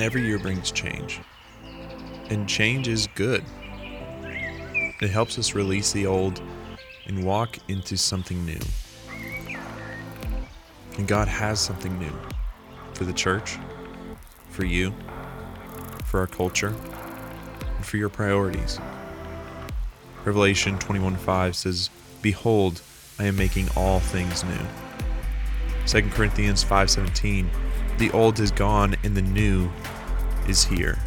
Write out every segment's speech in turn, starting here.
Every year brings change, and change is good. It helps us release the old and walk into something new. And God has something new for the church, for you, for our culture, and for your priorities. Revelation 21:5 says, "Behold, I am making all things new." 2 Corinthians 5:17 The old is gone and the new is here.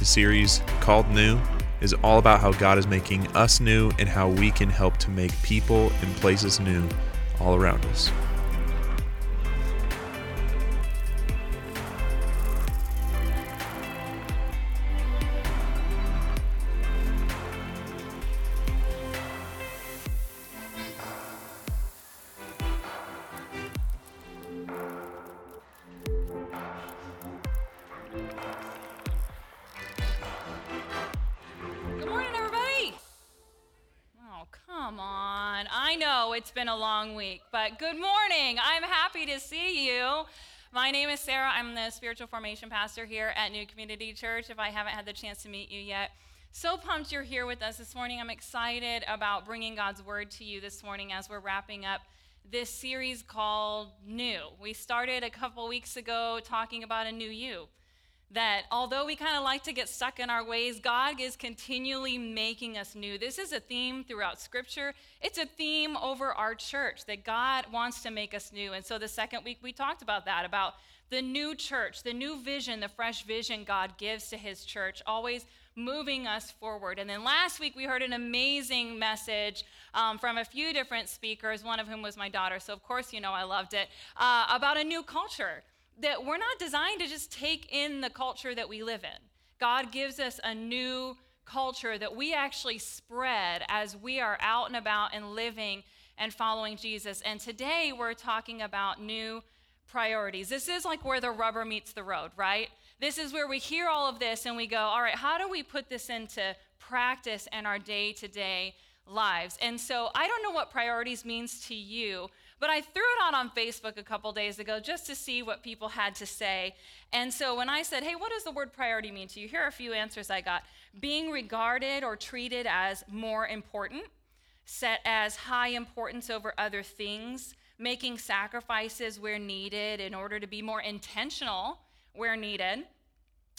The series called New is all about how God is making us new and how we can help to make people and places new all around us. On. I know it's been a long week, but good morning. I'm happy to see you. My name is Sarah. I'm the spiritual formation pastor here at New Community Church. If I haven't had the chance to meet you yet, so pumped you're here with us this morning. I'm excited about bringing God's word to you this morning as we're wrapping up this series called New. We started a couple weeks ago talking about a new you that although we kind of like to get stuck in our ways, God is continually making us new. This is a theme throughout Scripture. It's a theme over our church that God wants to make us new. And so the second week we talked about that, about the new church, the new vision, the fresh vision God gives to his church, always moving us forward. And then last week we heard an amazing message um, from a few different speakers, one of whom was my daughter. So, of course, you know I loved it, uh, about a new culture that we're not designed to just take in the culture that we live in. God gives us a new culture that we actually spread as we are out and about and living and following Jesus. And today we're talking about new priorities. This is like where the rubber meets the road, right? This is where we hear all of this and we go, all right, how do we put this into practice in our day to day lives? And so I don't know what priorities means to you, but I threw it out on Facebook a couple days ago just to see what people had to say. And so when I said, hey, what does the word priority mean to you? Here are a few answers I got being regarded or treated as more important, set as high importance over other things, making sacrifices where needed in order to be more intentional where needed,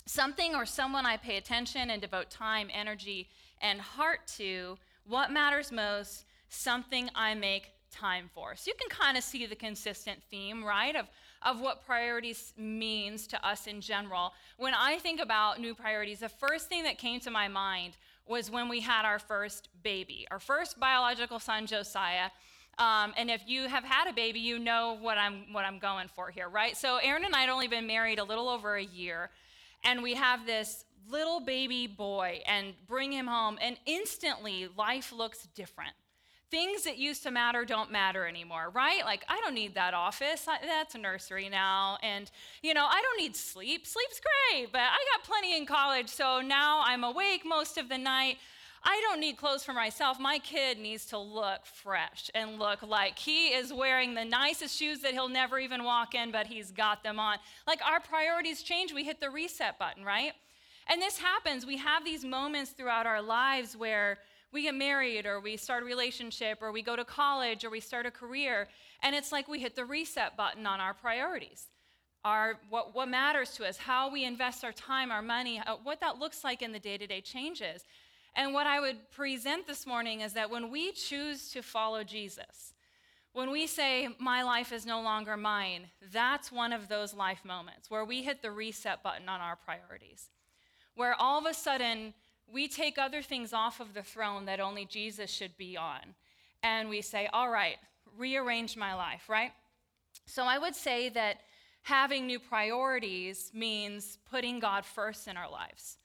something or someone I pay attention and devote time, energy, and heart to, what matters most, something I make time for. So you can kind of see the consistent theme, right, of, of what priorities means to us in general. When I think about new priorities, the first thing that came to my mind was when we had our first baby, our first biological son, Josiah. Um, and if you have had a baby, you know what I'm what I'm going for here, right? So Aaron and I had only been married a little over a year, and we have this little baby boy, and bring him home, and instantly life looks different things that used to matter don't matter anymore, right? Like, I don't need that office. That's a nursery now. And, you know, I don't need sleep. Sleep's great, but I got plenty in college. So now I'm awake most of the night. I don't need clothes for myself. My kid needs to look fresh and look like he is wearing the nicest shoes that he'll never even walk in, but he's got them on. Like our priorities change. We hit the reset button, right? And this happens. We have these moments throughout our lives where we get married or we start a relationship or we go to college or we start a career. And it's like we hit the reset button on our priorities. Our what, what matters to us how we invest our time our money what that looks like in the day-to-day changes. And what i would present this morning is that when we choose to follow jesus when we say my life is no longer mine that's one of those life moments where we hit the reset button on our priorities. Where all of a sudden we take other things off of the throne that only Jesus should be on. And we say, all right, rearrange my life, right? So I would say that having new priorities means putting God first in our lives.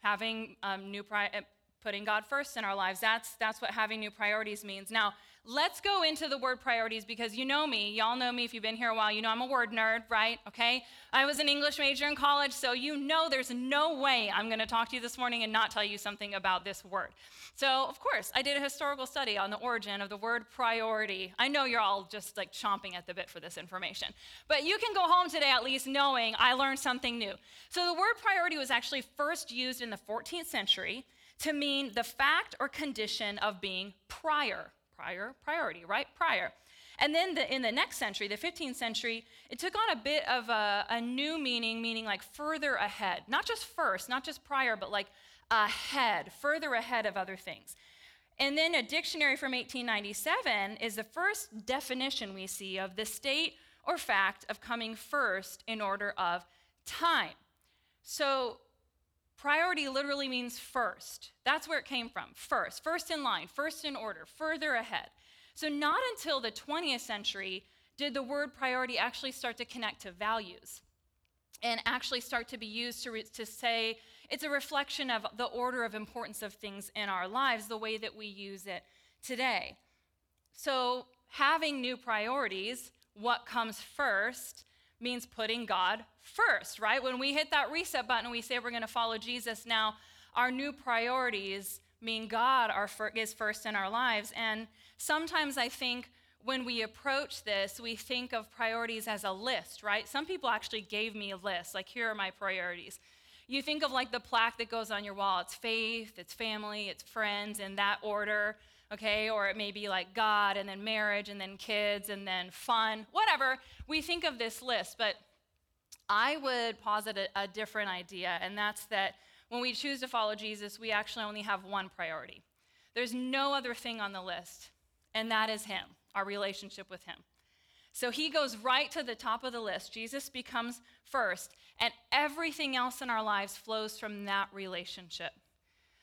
Having um, new pri- uh, putting God first in our lives. That's, that's what having new priorities means. Now, let's go into the word priorities because you know me. Y'all know me if you've been here a while. You know I'm a word nerd, right? Okay? I was an English major in college, so you know there's no way I'm going to talk to you this morning and not tell you something about this word. So, of course, I did a historical study on the origin of the word priority. I know you're all just like chomping at the bit for this information, but you can go home today at least knowing I learned something new. So, the word priority was actually first used in the 14th century to mean the fact or condition of being prior prior priority, right? Prior. And then the, in the next century, the 15th century, it took on a bit of a, a, new meaning, meaning like further ahead. Not just first, not just prior, but like ahead, further ahead of other things. And then a dictionary from 1897 is the first definition we see of the state or fact of coming first in order of time. So Priority literally means first. That's where it came from. First, first in line, first in order, further ahead. So, not until the 20th century did the word priority actually start to connect to values and actually start to be used to, re- to say it's a reflection of the order of importance of things in our lives, the way that we use it today. So, having new priorities, what comes first, means putting God first, right? When we hit that reset button we say we're going to follow Jesus, now our new priorities mean God are is first in our lives. And sometimes I think when we approach this, we think of priorities as a list, right? Some people actually gave me a list, like, here are my priorities. You think of like the plaque that goes on your wall it's faith, it's family, it's friends, in that order okay? Or it may be like God and then marriage and then kids and then fun, whatever. We think of this list, but I would posit a, a different idea, and that's that when we choose to follow Jesus, we actually only have one priority. There's no other thing on the list, and that is Him, our relationship with Him. So he goes right to the top of the list. Jesus becomes first, and everything else in our lives flows from that relationship.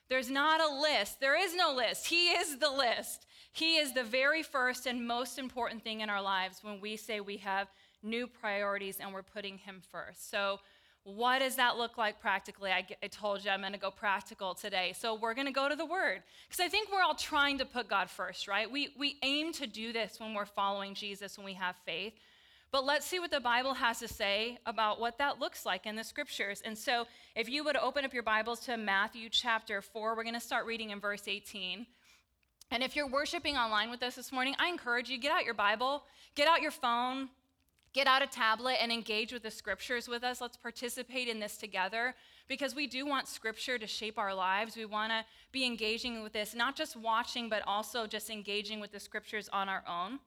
There's not a list. There is no list. He is the list. He is the very first and most important thing in our lives when we say we have new priorities and we're putting Him first. So, what does that look like practically? I, I told you I'm going to go practical today. So, we're going to go to the Word because I think we're all trying to put God first, right? We, we aim to do this when we're following Jesus, when we have faith. But let's see what the Bible has to say about what that looks like in the scriptures. And so, if you would open up your Bibles to Matthew chapter 4, we're going to start reading in verse 18. And if you're worshiping online with us this morning, I encourage you get out your Bible, get out your phone, get out a tablet and engage with the scriptures with us. Let's participate in this together because we do want scripture to shape our lives. We want to be engaging with this, not just watching, but also just engaging with the scriptures on our own.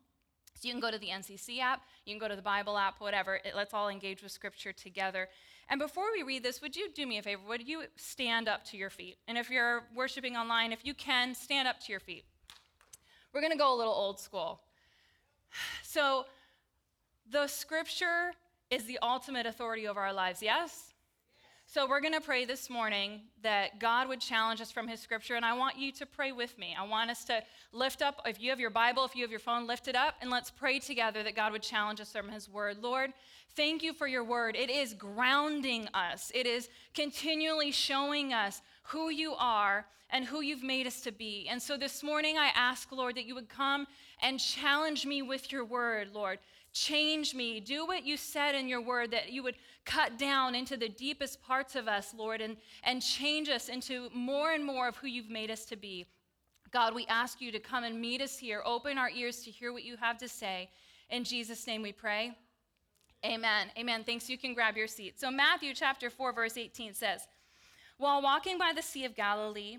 So you can go to the NCC app, you can go to the Bible app, whatever. It, let's all engage with Scripture together. And before we read this, would you do me a favor? Would you stand up to your feet? And if you're worshiping online, if you can, stand up to your feet. We're going to go a little old school. So, the Scripture is the ultimate authority over our lives, yes? So, we're going to pray this morning that God would challenge us from His scripture, and I want you to pray with me. I want us to lift up, if you have your Bible, if you have your phone, lift it up, and let's pray together that God would challenge us from His word. Lord, thank you for your word. It is grounding us, it is continually showing us who you are and who you've made us to be. And so this morning, I ask, Lord, that you would come and challenge me with your word, Lord. Change me. Do what you said in your word, that you would cut down into the deepest parts of us, Lord, and, and change us into more and more of who you've made us to be. God, we ask you to come and meet us here. Open our ears to hear what you have to say. In Jesus' name we pray. Amen. Amen. Thanks. You can grab your seat. So, Matthew chapter 4, verse 18 says, While walking by the Sea of Galilee,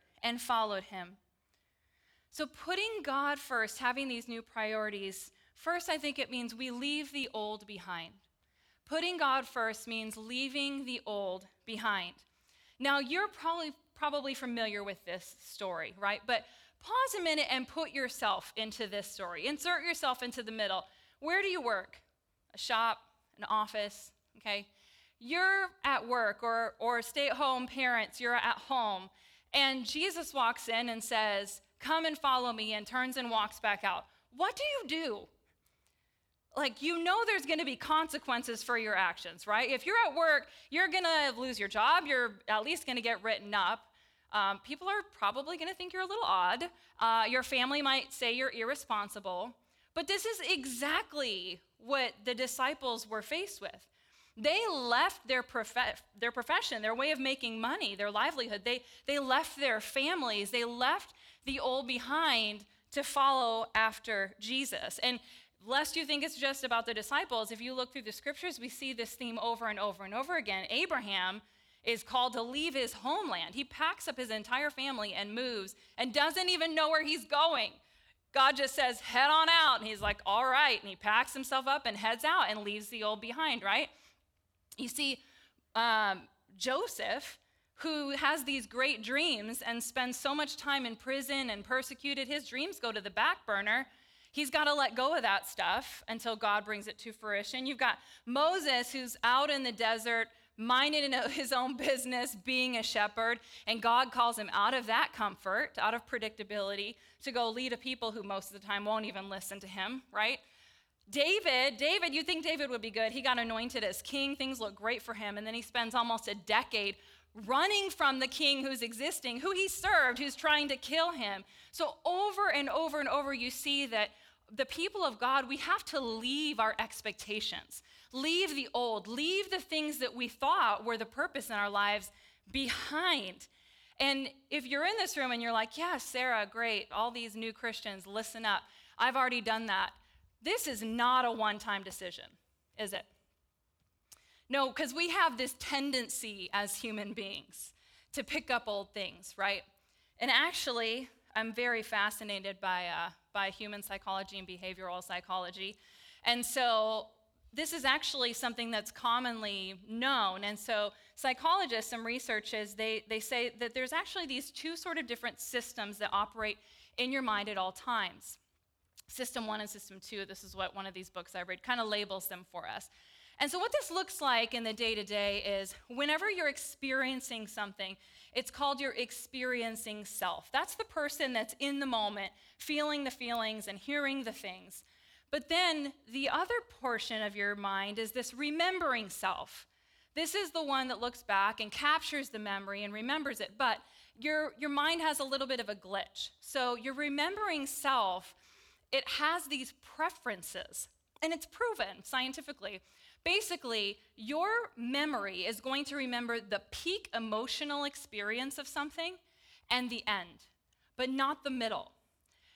and followed him. So, putting God first, having these new priorities, first, I think it means we leave the old behind. Putting God first means leaving the old behind. Now, you're probably, probably familiar with this story, right? But pause a minute and put yourself into this story. Insert yourself into the middle. Where do you work? A shop, an office, okay? You're at work, or, or stay at home parents, you're at home, and Jesus walks in and says, Come and follow me, and turns and walks back out. What do you do? Like, you know, there's gonna be consequences for your actions, right? If you're at work, you're gonna lose your job, you're at least gonna get written up. Um, people are probably gonna think you're a little odd. Uh, your family might say you're irresponsible. But this is exactly what the disciples were faced with. They left their, prof- their profession, their way of making money, their livelihood. They, they left their families. They left the old behind to follow after Jesus. And lest you think it's just about the disciples, if you look through the scriptures, we see this theme over and over and over again. Abraham is called to leave his homeland. He packs up his entire family and moves and doesn't even know where he's going. God just says, head on out. And he's like, all right. And he packs himself up and heads out and leaves the old behind, right? You see, um, Joseph, who has these great dreams and spends so much time in prison and persecuted, his dreams go to the back burner. He's got to let go of that stuff until God brings it to fruition. You've got Moses, who's out in the desert minding his own business, being a shepherd, and God calls him out of that comfort, out of predictability, to go lead a people who most of the time won't even listen to him, right? David, David, you think David would be good. He got anointed as king. Things look great for him. And then he spends almost a decade running from the king who's existing, who he served, who's trying to kill him. So over and over and over, you see that the people of God, we have to leave our expectations, leave the old, leave the things that we thought were the purpose in our lives behind. And if you're in this room and you're like, yeah, Sarah, great, all these new Christians, listen up. I've already done that. This is not a one time decision, is it? No, because we have this tendency as human beings to pick up old things, right? And actually, I'm very fascinated by, uh, by human psychology and behavioral psychology. And so this is actually something that's commonly known. And so psychologists, and researchers, they, they say that there's actually these two sort of different systems that operate in your mind at all times. System one and system two, this is what one of these books I read kind of labels them for us. And so, what this looks like in the day to day is whenever you're experiencing something, it's called your experiencing self. That's the person that's in the moment, feeling the feelings and hearing the things. But then the other portion of your mind is this remembering self. This is the one that looks back and captures the memory and remembers it. But your, your mind has a little bit of a glitch. So, your remembering self, it has these preferences, and it's proven scientifically Basically, your memory is going to remember the peak emotional experience of something and the end, but not the middle.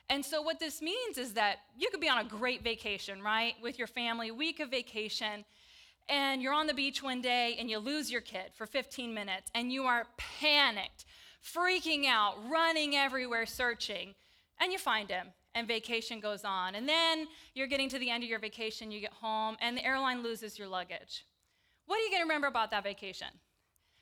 And so, what this means is that you could be on a great vacation, right, with your family, week of vacation, and you're on the beach one day and you lose your kid for 15 minutes and you are panicked, freaking out, running everywhere searching, and you find him and vacation goes on. And then you're getting to the end of your vacation, you get home, and the airline loses your luggage. What are you going to remember about that vacation?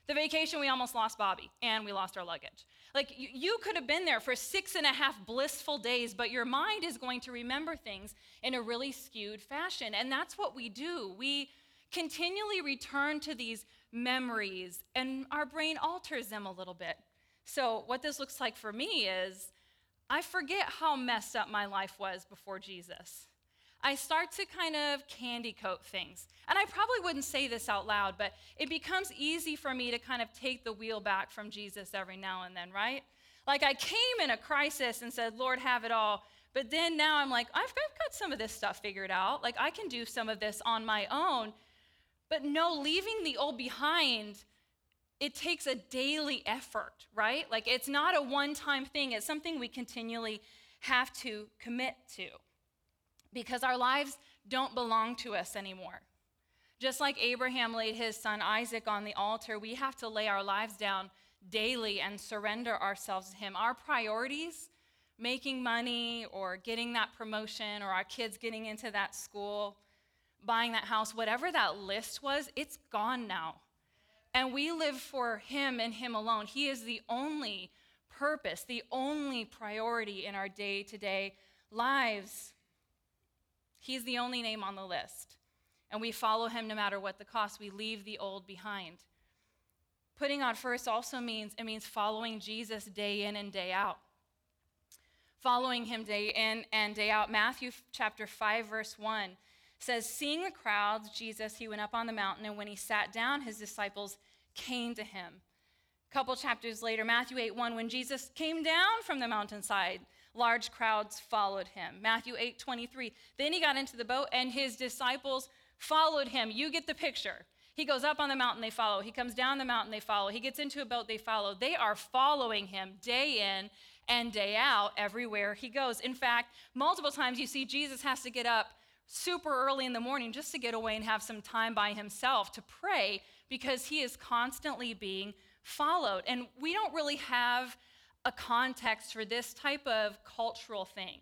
The vacation, we almost lost Bobby and we lost our luggage. Like, you, you could have been there for six and a half blissful days, but your mind is going to remember things in a really skewed fashion. And that's what we do. We continually return to these memories, and our brain alters them a little bit. So, what this looks like for me is I forget how messed up my life was before Jesus. I start to kind of candy coat things. And I probably wouldn't say this out loud, but it becomes easy for me to kind of take the wheel back from Jesus every now and then, right? Like I came in a crisis and said, Lord, have it all. But then now I'm like, I've got some of this stuff figured out. Like I can do some of this on my own. But no, leaving the old behind it takes a daily effort, right? Like it's not a one time thing, it's something we continually have to commit to because our lives don't belong to us anymore. Just like Abraham laid his son Isaac on the altar, we have to lay our lives down daily and surrender ourselves to him. Our priorities, making money or getting that promotion or our kids getting into that school, buying that house, whatever that list was, it's gone now And we live for Him and Him alone. He is the only purpose, the only priority in our day to day lives. He's the only name on the list. And we follow Him no matter what the cost. We leave the old behind. Putting on first also means it means following Jesus day in and day out. Following him day in and day out. Matthew chapter 5 verse 1 says, Seeing the crowds, Jesus, he went up on the mountain, and when he sat down, his disciples came to him. A couple chapters later, Matthew 8 1, when Jesus came down from the mountainside, large crowds followed him. Matthew 8 23, then he got into the boat, and his disciples followed him. You get the picture. He goes up on the mountain, they follow. He comes down the mountain, they follow. He gets into a boat, they follow. They are following him day in and day out everywhere he goes. In fact, multiple times you see Jesus has to get up super early in the morning just to get away and have some time by himself to pray because he is constantly being followed. And we don't really have a context for this type of cultural thing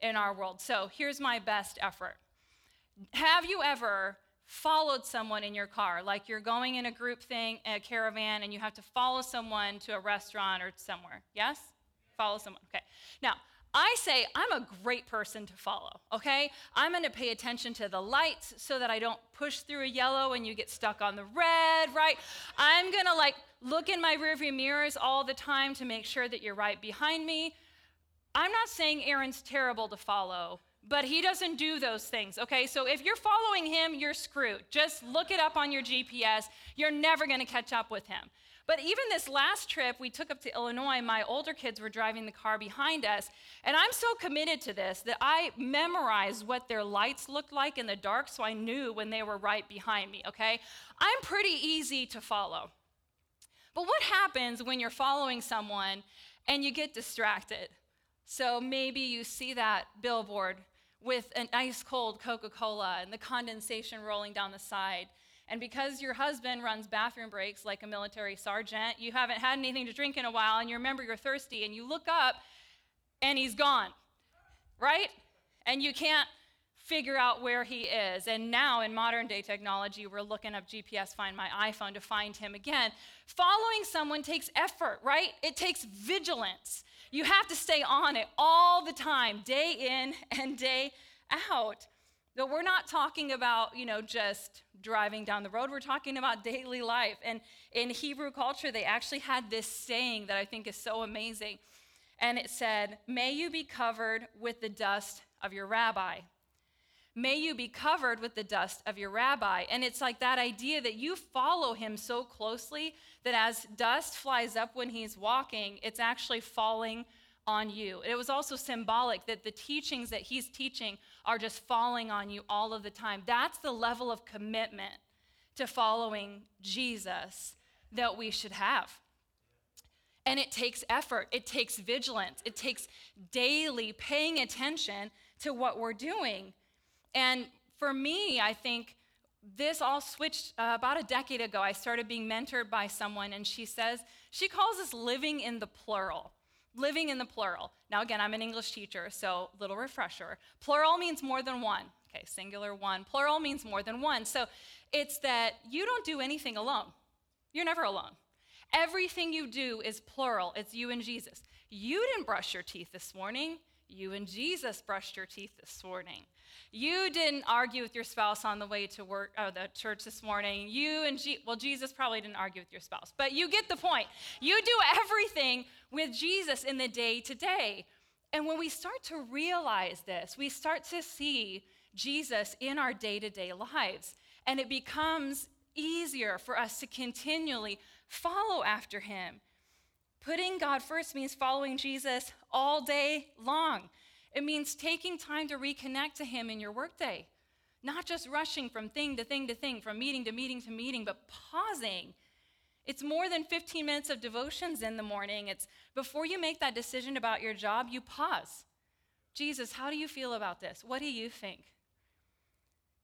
in our world. So here's my best effort. Have you ever followed someone in your car? Like you're going in a group thing, a caravan, and you have to follow someone to a restaurant or somewhere? Yes? Follow someone. Okay. Now, I say I'm a great person to follow, okay? I'm to pay attention to the lights so that I don't push through a yellow and you get stuck on the red, right? I'm to like look in my rearview mirrors all the time to make sure that you're right behind me. I'm not saying Aaron's terrible to follow, but he doesn't do those things, okay? So if you're following him, you're screwed. Just look it up on your GPS. You're never to catch up with him. But even this last trip we took up to Illinois, my older kids were driving the car behind us. And I'm so committed to this that I memorized what their lights looked like in the dark so I knew when they were right behind me, okay? I'm pretty easy to follow. But what happens when you're following someone and you get distracted? So maybe you see that billboard with an ice cold Coca Cola and the condensation rolling down the side and because your husband runs bathroom breaks like a military sergeant, you haven't had anything to drink in a while, and you remember you're thirsty, and you look up and he's gone, right? And you can't figure out where he is. And now, in modern day technology, we're looking up GPS, find my iPhone to find him again. Following someone takes effort, right? It takes vigilance. You have to stay on it all the time, day in and day out. Though we're not talking about, you know, just driving down the road, we're talking about daily life. And in Hebrew culture, they actually had this saying that I think is so amazing. And it said, May you be covered with the dust of your rabbi. May you be covered with the dust of your rabbi. And it's like that idea that you follow him so closely that as dust flies up when he's walking, it's actually falling on you. It was also symbolic that the teachings that he's teaching are just falling on you all of the time. That's the level of commitment to following Jesus that we should have. And it takes effort, it takes vigilance, it takes daily paying attention to what we're doing. And for me, I think this all switched uh, about a decade ago. I started being mentored by someone, and she says, she calls us living in the plural living in the plural. Now, again, I'm an English teacher, so little refresher. Plural means more than one. Okay, singular one. Plural means more than one. So it's that you don't do anything alone. You're never alone. Everything you do is plural. It's you and Jesus. You didn't brush your teeth this morning. You and Jesus brushed your teeth this morning. You didn't argue with your spouse on the way to work or uh, the church this morning. You and Je- well, Jesus probably didn't argue with your spouse, but you get the point. You do everything with Jesus in the day to day. And when we start to realize this, we start to see Jesus in our day to day lives. And it becomes easier for us to continually follow after him. Putting God first means following Jesus all day long. It means taking time to reconnect to him in your workday, not just rushing from thing to thing to thing, from meeting to meeting to meeting, but pausing it's more than 15 minutes of devotions in the morning. It's before you make that decision about your job, you pause. Jesus, how do you feel about this? What do you think?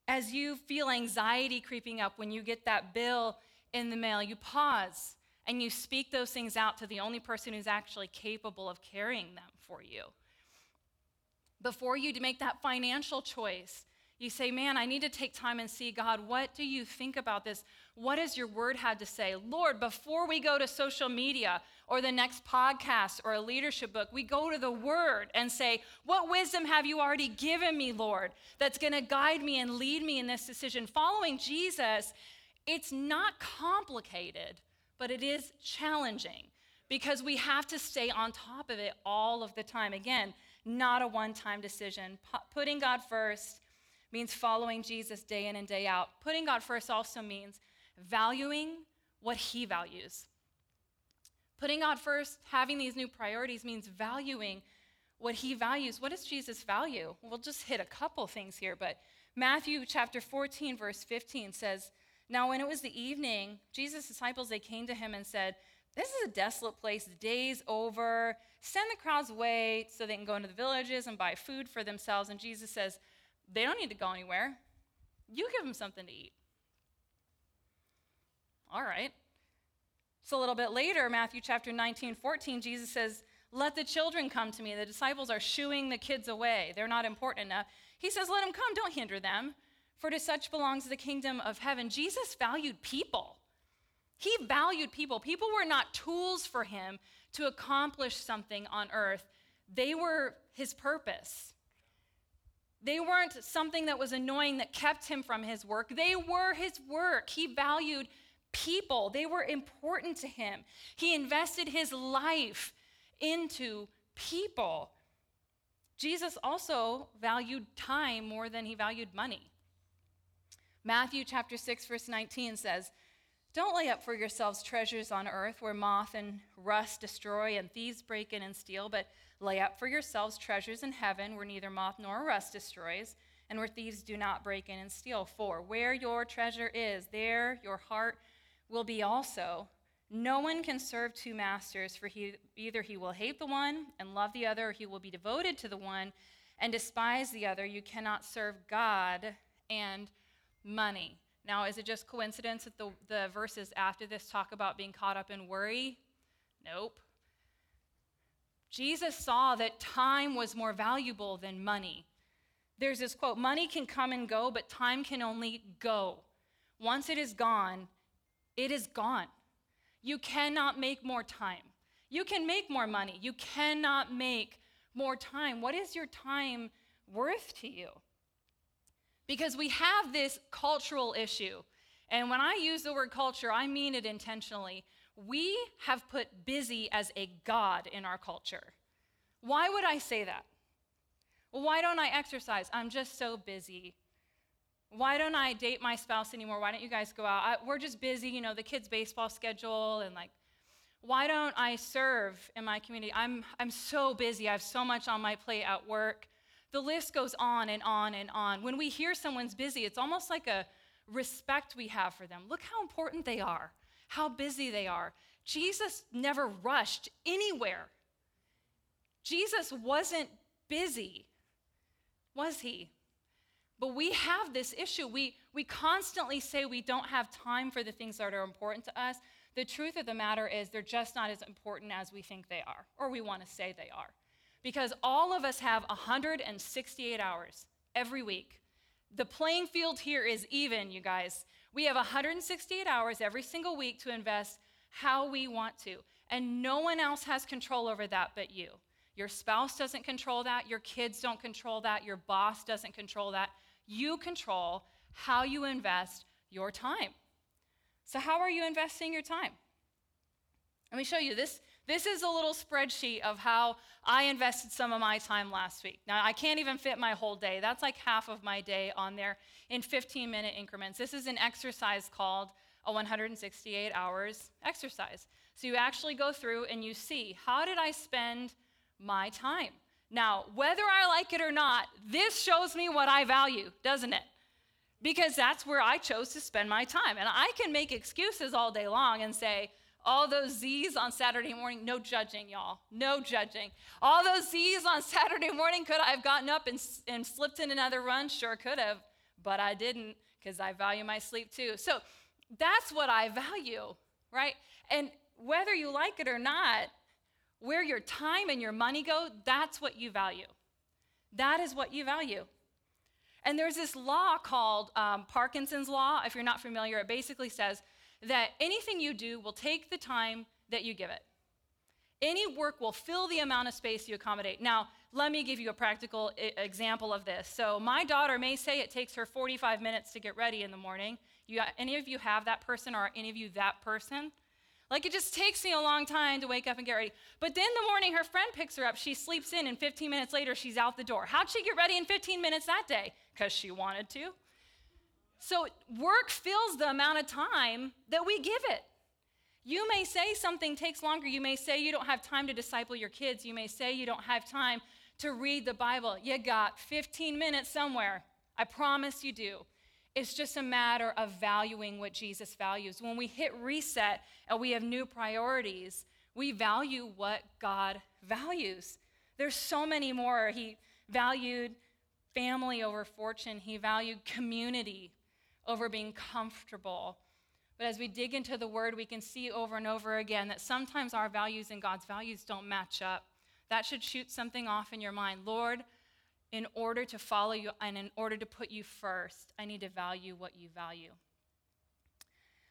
As you feel anxiety creeping up when you get that bill in the mail, you pause and you speak those things out to the only person who's actually capable of carrying them for you. Before you make that financial choice, You say, Man, I need to take time and see God, what do you think about this? What has your word had to say? Lord, before we go to social media or the next podcast or a leadership book, we go to the word and say, What wisdom have you already given me, Lord, that's going to guide me and lead me in this decision? Following Jesus, it's not complicated, but it is challenging because we have to stay on top of it all of the time. Again, not a one time decision. P- putting God first means following Jesus day in and day out. Putting God first also means valuing what He values. Putting God first, having these new priorities means valuing what He values. What does Jesus value? We'll just hit a couple things here, but Matthew chapter 14, verse 15 says, Now when it was the evening, Jesus' disciples, they came to him and said, This is a desolate place, the day's over. Send the crowds away so they can go into the villages and buy food for themselves. And Jesus says, they don't need to go anywhere. You give them something to eat. All right. So a little bit later, Matthew chapter 19, 14, Jesus says, Let the children come to me. The disciples are shooing the kids away. They're not important enough. He says, Let them come. Don't hinder them. For to such belongs the kingdom of heaven. Jesus valued people. He valued people. People were not tools for him to accomplish something on earth, they were his purpose. They weren't something that was annoying that kept him from his work. They were his work. He valued people, they were important to him. He invested his life into people. Jesus also valued time more than he valued money. Matthew chapter 6 verse 19 says, "Don't lay up for yourselves treasures on earth where moth and rust destroy and thieves break in and steal, but Lay up for yourselves treasures in heaven where neither moth nor rust destroys, and where thieves do not break in and steal. For where your treasure is, there your heart will be also. No one can serve two masters, for he, either he will hate the one and love the other, or he will be devoted to the one and despise the other. You cannot serve God and money. Now, is it just coincidence that the, the verses after this talk about being caught up in worry? Nope. Jesus saw that time was more valuable than money. There's this quote Money can come and go, but time can only go. Once it is gone, it is gone. You cannot make more time. You can make more money. You cannot make more time. What is your time worth to you? Because we have this cultural issue. And when I use the word culture, I mean it intentionally we have put busy as a God in our culture. Why would I say that? Why don't I exercise? I'm just so busy. Why don't I date my spouse anymore? Why don't you guys go out? I, we're just busy, you know, the kids' baseball schedule and like, why don't I serve in my community? I'm, I'm so busy. I have so much on my plate at work. The list goes on and on and on. When we hear someone's busy, it's almost like a respect we have for them. Look how important they are how busy they are. Jesus never rushed anywhere. Jesus wasn't busy, was he? But we have this issue. We, we constantly say we don't have time for the things that are important to us. The truth of the matter is, they're just not as important as we think they are, or we want to say they are. Because all of us have 168 hours every week. The playing field here is even, you guys. We have 168 hours every single week to invest how we want to. And no one else has control over that but you. Your spouse doesn't control that. Your kids don't control that. Your boss doesn't control that. You control how you invest your time. So, how are you investing your time? Let me show you this. This is a little spreadsheet of how I invested some of my time last week. Now, I can't even fit my whole day. That's like half of my day on there in 15 minute increments. This is an exercise called a 168 hours exercise. So you actually go through and you see how did I spend my time? Now, whether I like it or not, this shows me what I value, doesn't it? Because that's where I chose to spend my time. And I can make excuses all day long and say, all those Z's on Saturday morning, no judging, y'all. No judging. All those Z's on Saturday morning, could I have gotten up and, and slipped in another run? Sure could have, but I didn't because I value my sleep too. So that's what I value, right? And whether you like it or not, where your time and your money go, that's what you value. That is what you value. And there's this law called um, Parkinson's Law. If you're not familiar, it basically says that anything you do will take the time that you give it. Any work will fill the amount of space you accommodate. Now, let me give you a practical I- example of this. So, my daughter may say it takes her 45 minutes to get ready in the morning. You, any of you have that person, or any of you that person? Like, it just takes me a long time to wake up and get ready. But then the morning her friend picks her up, she sleeps in, and 15 minutes later, she's out the door. How'd she get ready in 15 minutes that day? Because she wanted to. So, work fills the amount of time that we give it. You may say something takes longer. You may say you don't have time to disciple your kids. You may say you don't have time to read the Bible. You got 15 minutes somewhere. I promise you do. It's just a matter of valuing what Jesus values. When we hit reset and we have new priorities, we value what God values. There's so many more. He valued family over fortune, he valued community over being comfortable. But as we dig into the word, we can see over and over again that sometimes our values and God's values don't match up. That should shoot something off in your mind. Lord, in order to follow you and in order to put you first, I need to value what you value.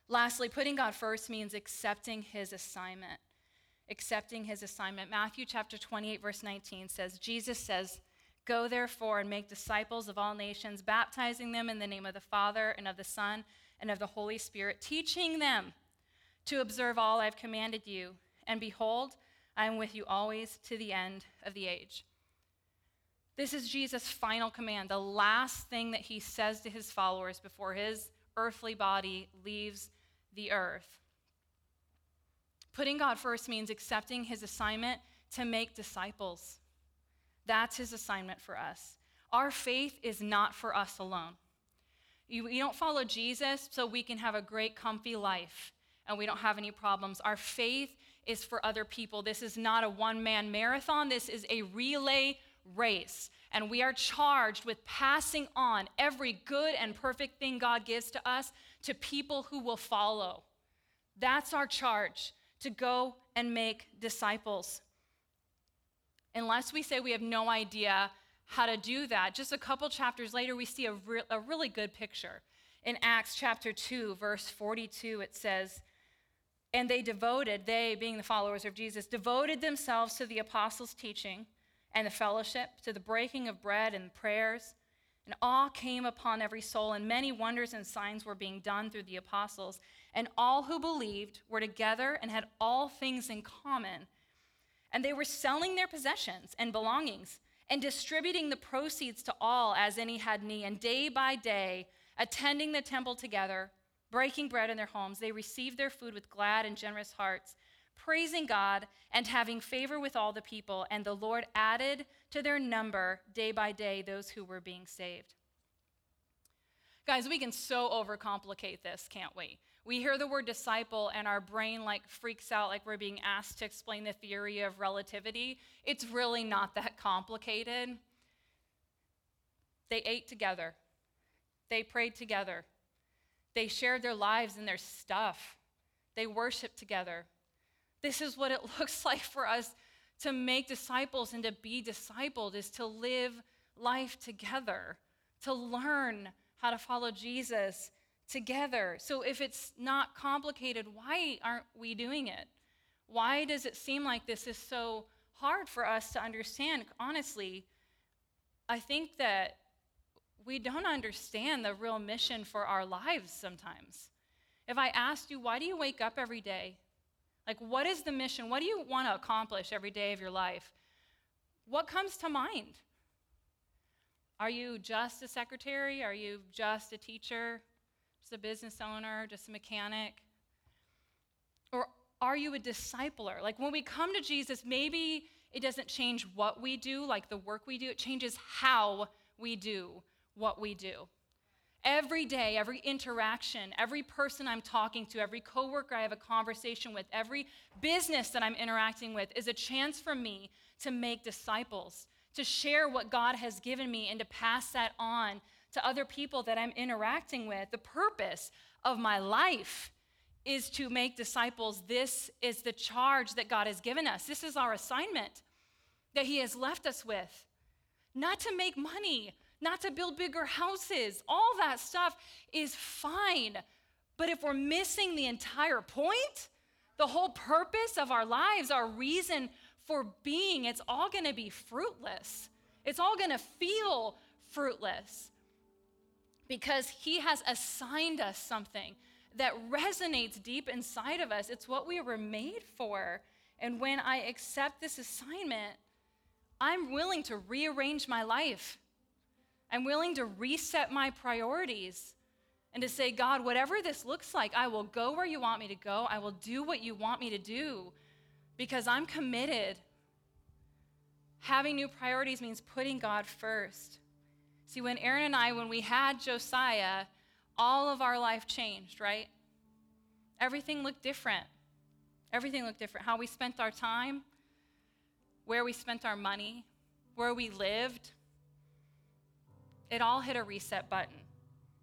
Lastly, putting God first means accepting his assignment. Accepting his assignment. Matthew chapter 28, verse 19 says, Jesus says, Go therefore and make disciples of all nations, baptizing them in the name of the Father and of the Son and of the Holy Spirit, teaching them to observe all I've commanded you. And behold, I am with you always to the end of the age. This is Jesus' final command, the last thing that he says to his followers before his earthly body leaves the earth. Putting God first means accepting his assignment to make disciples. That's his assignment for us. Our faith is not for us alone. You, you don't follow Jesus so we can have a great, comfy life and we don't have any problems. Our faith is for other people. This is not a one man marathon, this is a relay race. And we are charged with passing on every good and perfect thing God gives to us to people who will follow. That's our charge to go and make disciples. Unless we say we have no idea how to do that. Just a couple chapters later, we see a, re- a really good picture. In Acts chapter 2, verse 42, it says, And they devoted, they being the followers of Jesus, devoted themselves to the apostles' teaching and the fellowship, to the breaking of bread and prayers. And awe came upon every soul, and many wonders and signs were being done through the apostles. And all who believed were together and had all things in common. And they were selling their possessions and belongings and distributing the proceeds to all as any had need. And day by day, attending the temple together, breaking bread in their homes, they received their food with glad and generous hearts, praising God and having favor with all the people. And the Lord added to their number day by day those who were being saved. Guys, we can so overcomplicate this, can't we? We hear the word disciple and our brain like freaks out like we're being asked to explain the theory of relativity. It's really not that complicated. They ate together. They prayed together. They shared their lives and their stuff. They worshiped together. This is what it looks like for us to make disciples and to be discipled is to live life together, to learn how to follow Jesus together. So if it's not complicated, why aren't we doing it? Why does it seem like this is so hard for us to understand? Honestly, I think that we don't understand the real mission for our lives sometimes. If I asked you, why do you wake up every day? Like, what is the mission? What do you want to accomplish every day of your life? What comes to mind? Are you just a secretary? Are you just a teacher? Just a business owner? Just a mechanic? Or are you a discipler? Like when we come to Jesus, maybe it doesn't change what we do, like the work we do, it changes how we do what we do. Every day, every interaction, every person I'm talking to, every coworker I have a conversation with, every business that I'm interacting with is a chance for me to make disciples, to share what God has given me and to pass that on to other people that I'm interacting with. The purpose of my life is to make disciples. This is the charge that God has given us. This is our assignment that He has left us with. Not to make money, not to build bigger houses. All that stuff is fine. But if we're missing the entire point, the whole purpose of our lives, our reason for being, it's all going to be fruitless. It's all going to feel fruitless because He has assigned us something that resonates deep inside of us. It's what we were made for. And when I accept this assignment, I'm willing to rearrange my life. I'm willing to reset my priorities and to say, God, whatever this looks like, I will go where you want me to go. I will do what you want me to do because I'm committed. Having new priorities means putting God first. See, when Aaron and I, when we had Josiah, all of our life changed, right? Everything looked different. Everything looked different. How we spent our time, where we spent our money, where we lived. It all hit a reset button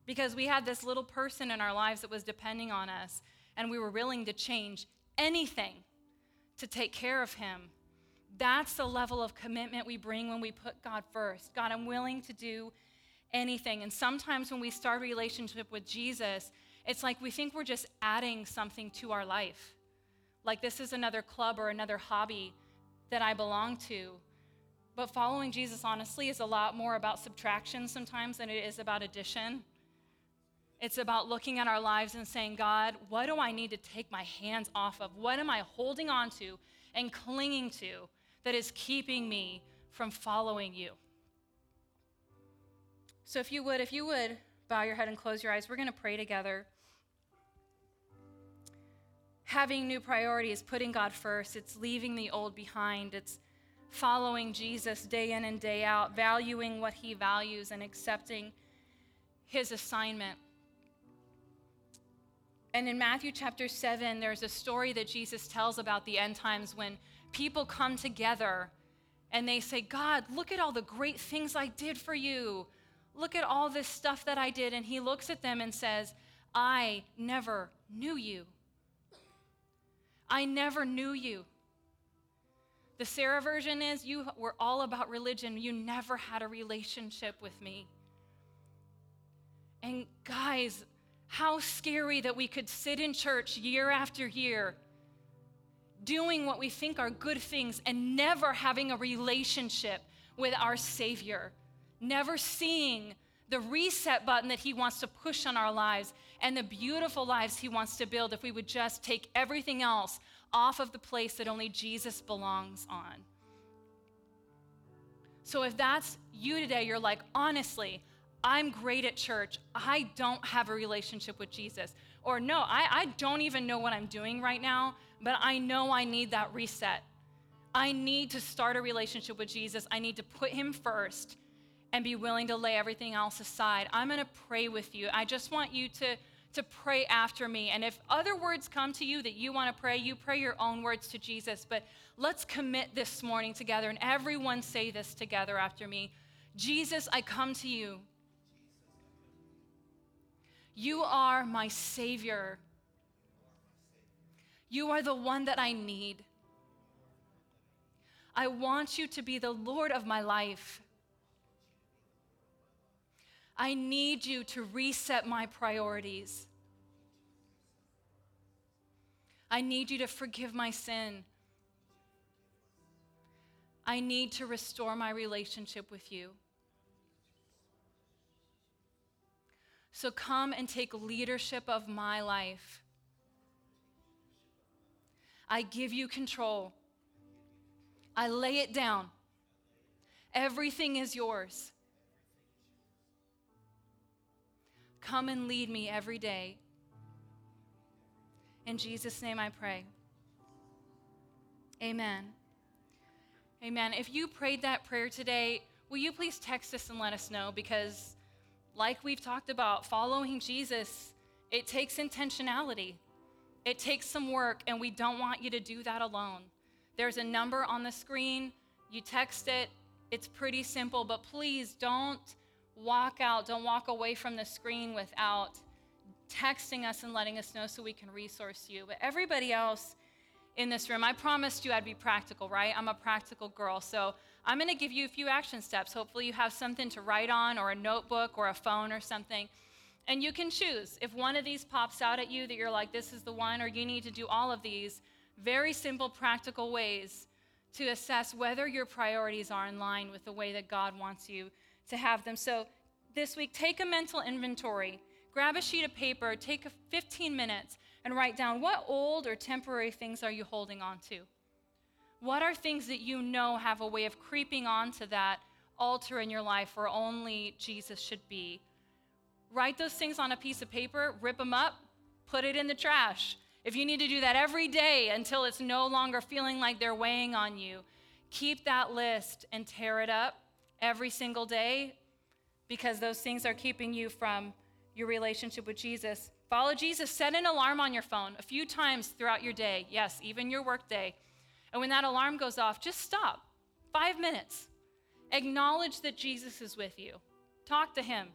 because we had this little person in our lives that was depending on us, and we were willing to change anything to take care of him. That's the level of commitment we bring when we put God first. God, I'm willing to do anything. And sometimes when we start a relationship with Jesus, it's like we think we're just adding something to our life. Like this is another club or another hobby that I belong to. But following Jesus, honestly, is a lot more about subtraction sometimes than it is about addition. It's about looking at our lives and saying, God, what do I need to take my hands off of? What am I holding on to and clinging to that is keeping me from following you? So, if you would, if you would bow your head and close your eyes, we're going to pray together. Having new priorities, putting God first, it's leaving the old behind, it's following Jesus day in and day out, valuing what he values, and accepting his assignment. And in Matthew chapter 7, there's a story that Jesus tells about the end times when people come together and they say, God, look at all the great things I did for you. Look at all this stuff that I did. And he looks at them and says, I never knew you. I never knew you. The Sarah version is, You were all about religion. You never had a relationship with me. And guys, how scary that we could sit in church year after year doing what we think are good things and never having a relationship with our Savior, never seeing the reset button that He wants to push on our lives and the beautiful lives He wants to build if we would just take everything else off of the place that only Jesus belongs on. So if that's you today, you're like, honestly, I'm great at church. I don't have a relationship with Jesus. Or no, I, I don't even know what I'm doing right now, but I know I need that reset. I need to start a relationship with Jesus. I need to put him first and be willing to lay everything else aside. I'm going to pray with you. I just want you to, to pray after me. And if other words come to you that you want to pray, you pray your own words to Jesus. But let's commit this morning together and everyone say this together after me Jesus, I come to you. You are my Savior. You are the one that I need. I want you to be the Lord of my life. I need you to reset my priorities. I need you to forgive my sin. I need to restore my relationship with you. So come and take leadership of my life. I give you control. I lay it down. Everything is yours. Come and lead me every day. In Jesus' name I pray. Amen. Amen. If you prayed that prayer today, will you please text us and let us know? Because like we've talked about, following Jesus, it takes intentionality. It takes some work, and we don't want you to do that alone. There's a number on the screen. You text it. It's pretty simple, but please don't walk out, don't walk away from the screen without texting us and letting us know so we can resource you. But everybody else in this room, I promised you I'd be practical, right? I'm a practical girl. So I'm going to give you a few action steps. Hopefully, you have something to write on, or a notebook, or a phone, or something. And you can choose. If one of these pops out at you that you're like, this is the one, or you need to do all of these, very simple, practical ways to assess whether your priorities are in line with the way that God wants you to have them. So, this week, take a mental inventory. Grab a sheet of paper, take 15 minutes, and write down what old or temporary things are you holding on to? What are things that you know have a way of creeping onto that altar in your life where only Jesus should be? Write those things on a piece of paper, rip them up, put it in the trash. If you need to do that every day until it's no longer feeling like they're weighing on you, keep that list and tear it up every single day because those things are keeping you from your relationship with Jesus. Follow Jesus. Set an alarm on your phone a few times throughout your day. Yes, even your work day. And when that alarm goes off, just stop. Five minutes. Acknowledge that Jesus is with you. Talk to him.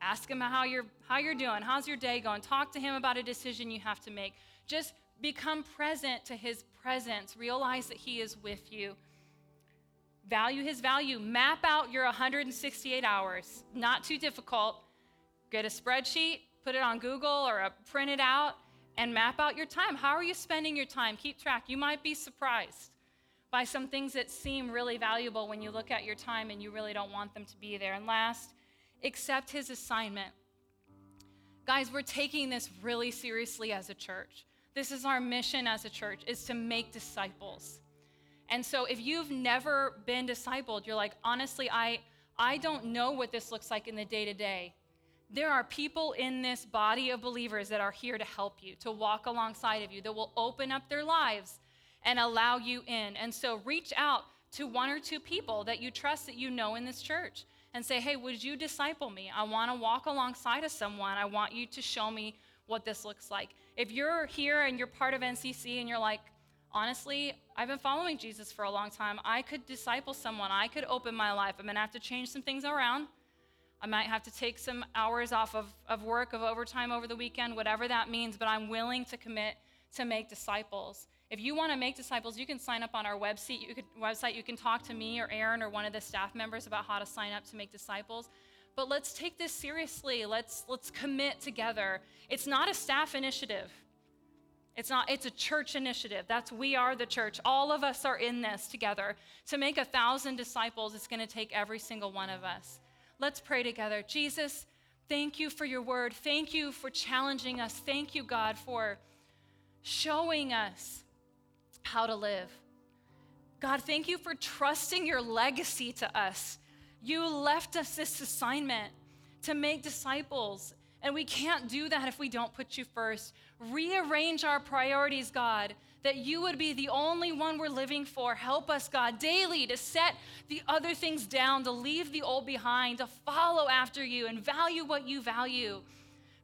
Ask him how you're, how you're doing. How's your day going? Talk to him about a decision you have to make. Just become present to his presence. Realize that he is with you. Value his value. Map out your 168 hours. Not too difficult. Get a spreadsheet, put it on Google or a, print it out, and map out your time. How are you spending your time? Keep track. You might be surprised by some things that seem really valuable when you look at your time and you really don't want them to be there. And last, accept his assignment. Guys, we're taking this really seriously as a church. This is our mission as a church is to make disciples. And so if you've never been discipled, you're like, honestly, I I don't know what this looks like in the day to day. There are people in this body of believers that are here to help you, to walk alongside of you, that will open up their lives and allow you in. And so reach out to one or two people that you trust that you know in this church and say, hey, would you disciple me? I want to walk alongside of someone. I want you to show me what this looks like. If you're here and you're part of NCC and you're like, honestly, I've been following Jesus for a long time, I could disciple someone, I could open my life. I'm going to have to change some things around. I might have to take some hours off of, of work, of overtime over the weekend, whatever that means, but I'm willing to commit to make disciples. If you want to make disciples, you can sign up on our website. You, could, website. you can talk to me or Aaron or one of the staff members about how to sign up to make disciples. But let's take this seriously. Let's, let's commit together. It's not a staff initiative. It's not, it's a church initiative. That's we are the church. All of us are in this together. To make a thousand disciples, it's going to take every single one of us. Let's pray together. Jesus, thank you for your word. Thank you for challenging us. Thank you, God, for showing us how to live. God, thank you for trusting your legacy to us. You left us this assignment to make disciples, and we can't do that if we don't put you first. Rearrange our priorities, God, that you would be the only one we're living for. Help us, God, daily to set the other things down, to leave the old behind, to follow after you and value what you value.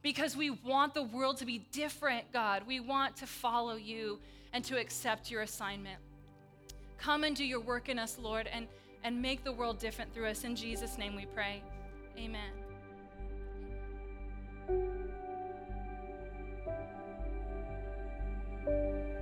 Because we want the world to be different, God. We want to follow you and to accept your assignment. Come and do your work in us, Lord, and, and make the world different through us. In Jesus' name we pray. Amen. You.